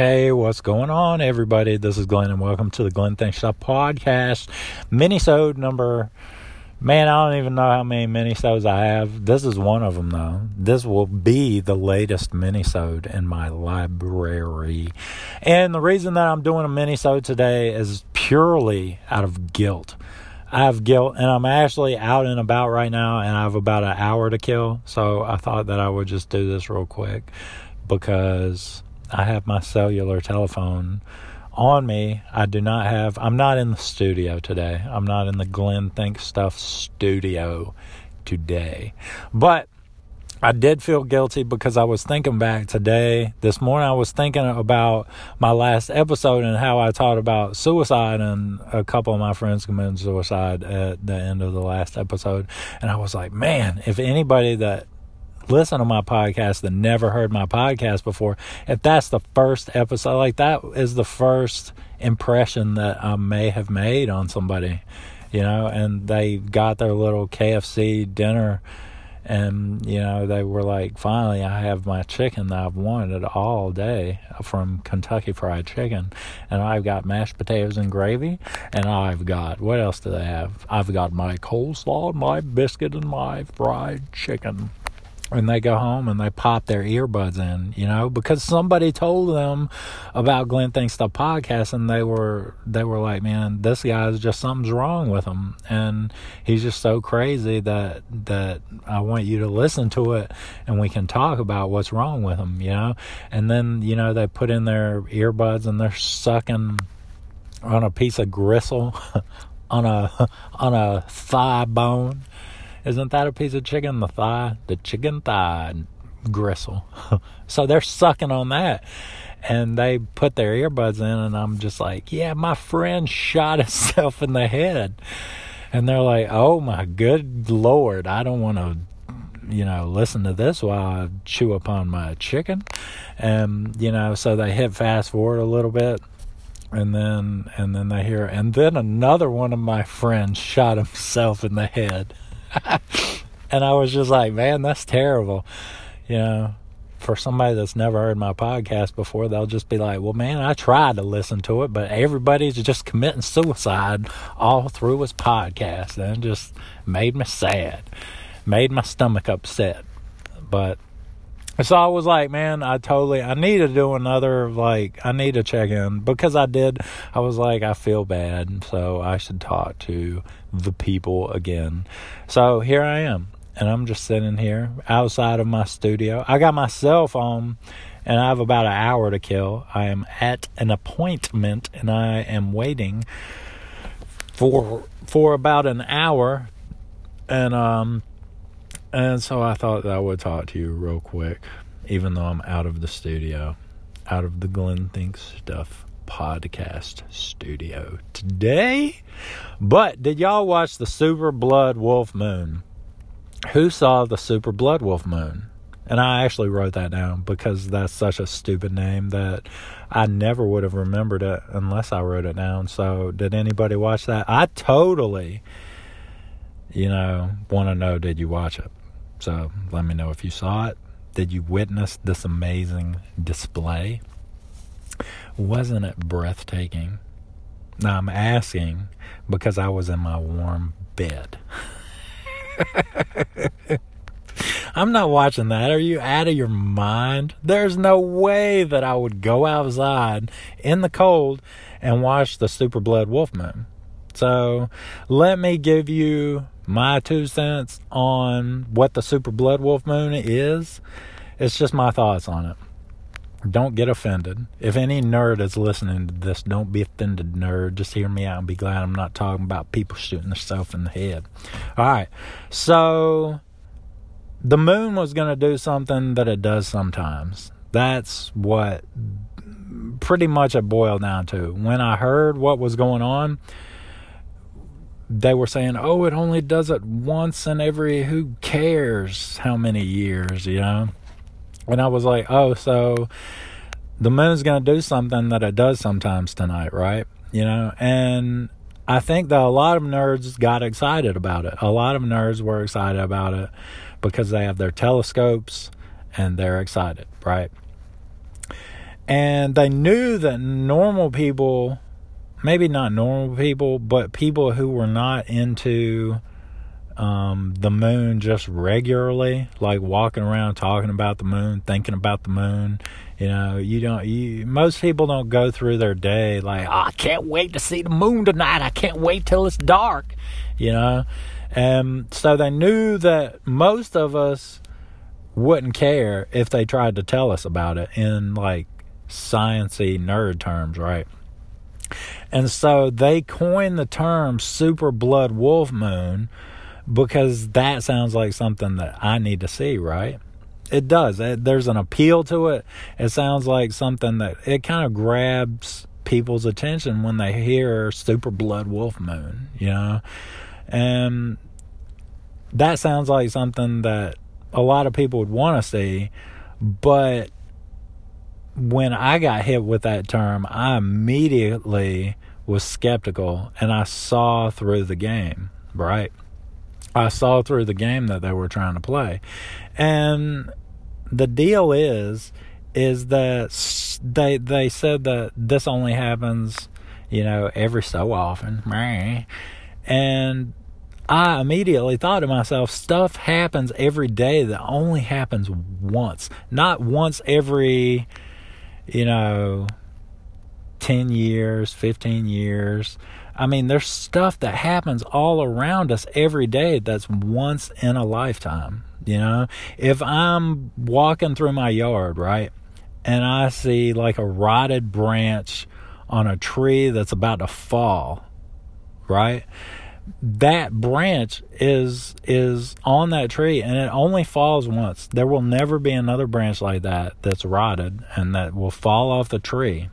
Hey, what's going on, everybody? This is Glenn, and welcome to the Glenn Thinks Stuff podcast, minisode number. Man, I don't even know how many minisodes I have. This is one of them, though. This will be the latest minisode in my library, and the reason that I'm doing a minisode today is purely out of guilt. I have guilt, and I'm actually out and about right now, and I have about an hour to kill. So I thought that I would just do this real quick because I have my cellular telephone on me. I do not have, I'm not in the studio today. I'm not in the Glenn Think Stuff studio today. But I did feel guilty because I was thinking back today. This morning, I was thinking about my last episode and how I talked about suicide, and a couple of my friends committed suicide at the end of the last episode. And I was like, man, if anybody that listen to my podcast that never heard my podcast before, if that's the first episode, like that is the first impression that I may have made on somebody, you know, and they got their little KFC dinner and you know they were like finally i have my chicken that i've wanted all day from kentucky fried chicken and i've got mashed potatoes and gravy and i've got what else do they have? I've got my coleslaw my biscuit and my fried chicken and they go home and they pop their earbuds in, you know, because somebody told them about Glenn Thinks the podcast, and they were they were like, man, this guy's just something's wrong with him, and he's just so crazy that that I want you to listen to it, and we can talk about what's wrong with him, you know, and then you know they put in their earbuds and they're sucking on a piece of gristle, on a on a thigh bone isn't that a piece of chicken? The thigh, the chicken thigh gristle. so they're sucking on that. And they put their earbuds in, and I'm just like, yeah, my friend shot himself in the head. And they're like, oh my good lord, I don't want to you know, listen to this while I chew upon my chicken. And, you know, so they hit fast forward a little bit and then and then they hear and then another one of my friends shot himself in the head. and I was just like, man, that's terrible. You know, for somebody that's never heard my podcast before, they'll just be like, well, man, I tried to listen to it, but everybody's just committing suicide all through his podcast. And it just made me sad, made my stomach upset. But so I was like, man, I totally, I need to do another, like, I need to check in because I did. I was like, I feel bad, so I should talk to the people again. So here I am, and I'm just sitting here outside of my studio. I got my cell phone, and I have about an hour to kill. I am at an appointment, and I am waiting for for about an hour, and um and so I thought that I would talk to you real quick, even though I'm out of the studio, out of the Glenn Thinks Stuff podcast studio today. But did y'all watch the Super Blood Wolf Moon? Who saw the Super Blood Wolf Moon? And I actually wrote that down because that's such a stupid name that I never would have remembered it unless I wrote it down. So, did anybody watch that? I totally, you know, want to know did you watch it? So let me know if you saw it. Did you witness this amazing display? Wasn't it breathtaking? Now I'm asking because I was in my warm bed. I'm not watching that. Are you out of your mind? There's no way that I would go outside in the cold and watch the Super Blood Wolf Moon. So let me give you my two cents on what the Super Blood Wolf Moon is. It's just my thoughts on it. Don't get offended. If any nerd is listening to this, don't be offended, nerd. Just hear me out and be glad I'm not talking about people shooting themselves in the head. All right. So the moon was going to do something that it does sometimes. That's what pretty much it boiled down to. When I heard what was going on, they were saying, oh, it only does it once in every who cares how many years, you know? And I was like, oh, so the moon's going to do something that it does sometimes tonight, right? You know? And I think that a lot of nerds got excited about it. A lot of nerds were excited about it because they have their telescopes and they're excited, right? And they knew that normal people, maybe not normal people, but people who were not into um, the moon just regularly, like walking around talking about the moon, thinking about the moon. You know, you don't. You most people don't go through their day like, oh, I can't wait to see the moon tonight. I can't wait till it's dark. You know, and so they knew that most of us wouldn't care if they tried to tell us about it in like sciency nerd terms, right? And so they coined the term super blood wolf moon because that sounds like something that I need to see, right? It does. There's an appeal to it. It sounds like something that it kind of grabs people's attention when they hear super blood wolf moon, you know? And that sounds like something that a lot of people would want to see, but when I got hit with that term, I immediately was skeptical and I saw through the game, right? I saw through the game that they were trying to play. And the deal is is that they they said that this only happens, you know, every so often. And I immediately thought to myself, stuff happens every day that only happens once. Not once every, you know, 10 years, 15 years. I mean, there's stuff that happens all around us every day that's once in a lifetime. You know, if I'm walking through my yard, right, and I see like a rotted branch on a tree that's about to fall, right? That branch is is on that tree and it only falls once. There will never be another branch like that that's rotted and that will fall off the tree.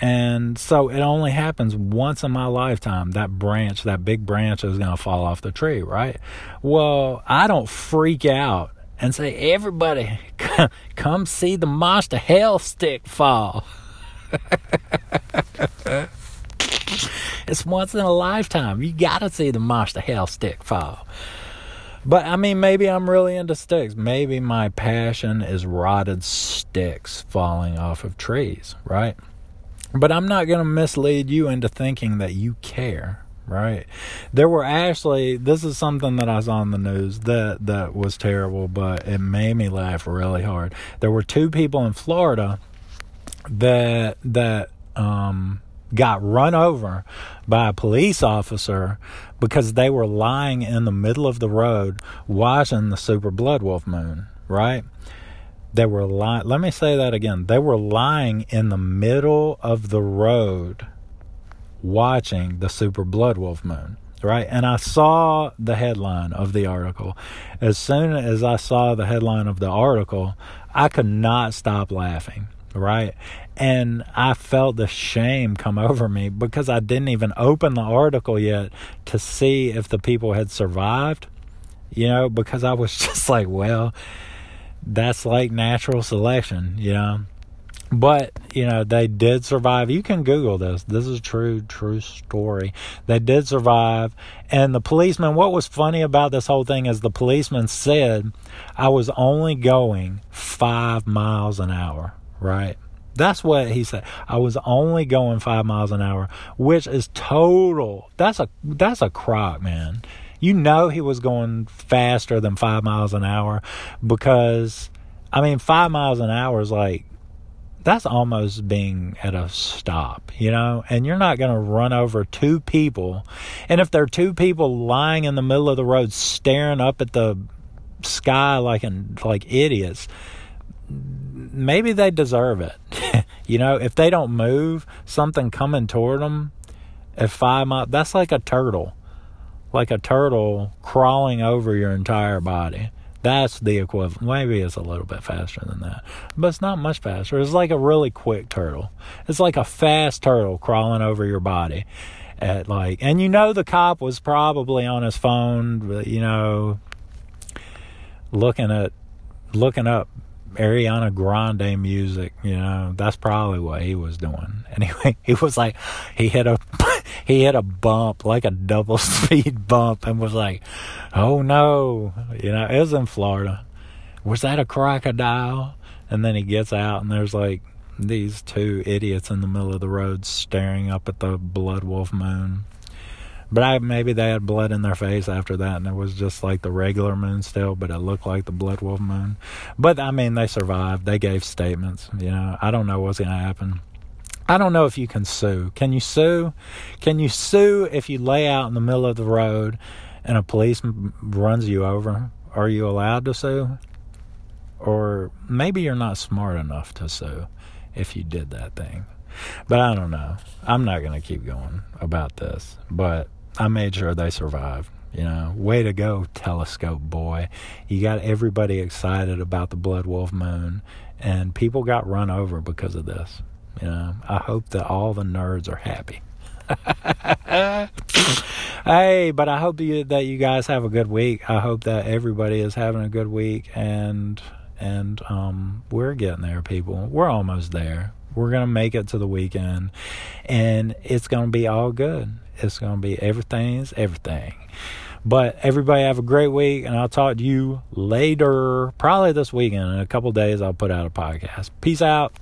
And so it only happens once in my lifetime. That branch, that big branch is going to fall off the tree, right? Well, I don't freak out and say, everybody, come see the monster hell stick fall. it's once in a lifetime. You got to see the monster hell stick fall. But I mean, maybe I'm really into sticks. Maybe my passion is rotted sticks falling off of trees, right? But I'm not going to mislead you into thinking that you care, right? There were actually this is something that I saw in the news that that was terrible, but it made me laugh really hard. There were two people in Florida that that um got run over by a police officer because they were lying in the middle of the road watching the super blood wolf moon, right? They were lying. Let me say that again. They were lying in the middle of the road watching the super blood wolf moon, right? And I saw the headline of the article. As soon as I saw the headline of the article, I could not stop laughing, right? And I felt the shame come over me because I didn't even open the article yet to see if the people had survived, you know, because I was just like, well, that's like natural selection, you know. But, you know, they did survive. You can Google this. This is true, true story. They did survive. And the policeman, what was funny about this whole thing is the policeman said, I was only going five miles an hour, right? That's what he said. I was only going five miles an hour, which is total. That's a that's a crock, man. You know he was going faster than five miles an hour because, I mean, five miles an hour is like, that's almost being at a stop, you know? And you're not going to run over two people. And if there are two people lying in the middle of the road staring up at the sky like an, like idiots, maybe they deserve it. you know, if they don't move, something coming toward them at five miles, that's like a turtle like a turtle crawling over your entire body. That's the equivalent. Maybe it's a little bit faster than that, but it's not much faster. It's like a really quick turtle. It's like a fast turtle crawling over your body at like, and you know, the cop was probably on his phone, you know, looking at, looking up Ariana Grande music, you know, that's probably what he was doing. Anyway, he was like, he hit a, he hit a bump, like a double speed bump, and was like, oh no, you know, it was in Florida. Was that a crocodile? And then he gets out, and there's like these two idiots in the middle of the road staring up at the blood wolf moon. But I, maybe they had blood in their face after that, and it was just like the regular moon still, but it looked like the blood wolf moon. But I mean, they survived. They gave statements. You know, I don't know what's going to happen. I don't know if you can sue. Can you sue? Can you sue if you lay out in the middle of the road and a policeman runs you over? Are you allowed to sue? Or maybe you're not smart enough to sue if you did that thing. But I don't know. I'm not going to keep going about this. But I made sure they survived. You know, way to go, telescope boy. You got everybody excited about the Blood Wolf Moon, and people got run over because of this. You know, I hope that all the nerds are happy. hey, but I hope you, that you guys have a good week. I hope that everybody is having a good week, and and um, we're getting there, people. We're almost there. We're gonna make it to the weekend, and it's gonna be all good. It's going to be everything's everything. But everybody have a great week, and I'll talk to you later. Probably this weekend. In a couple days, I'll put out a podcast. Peace out.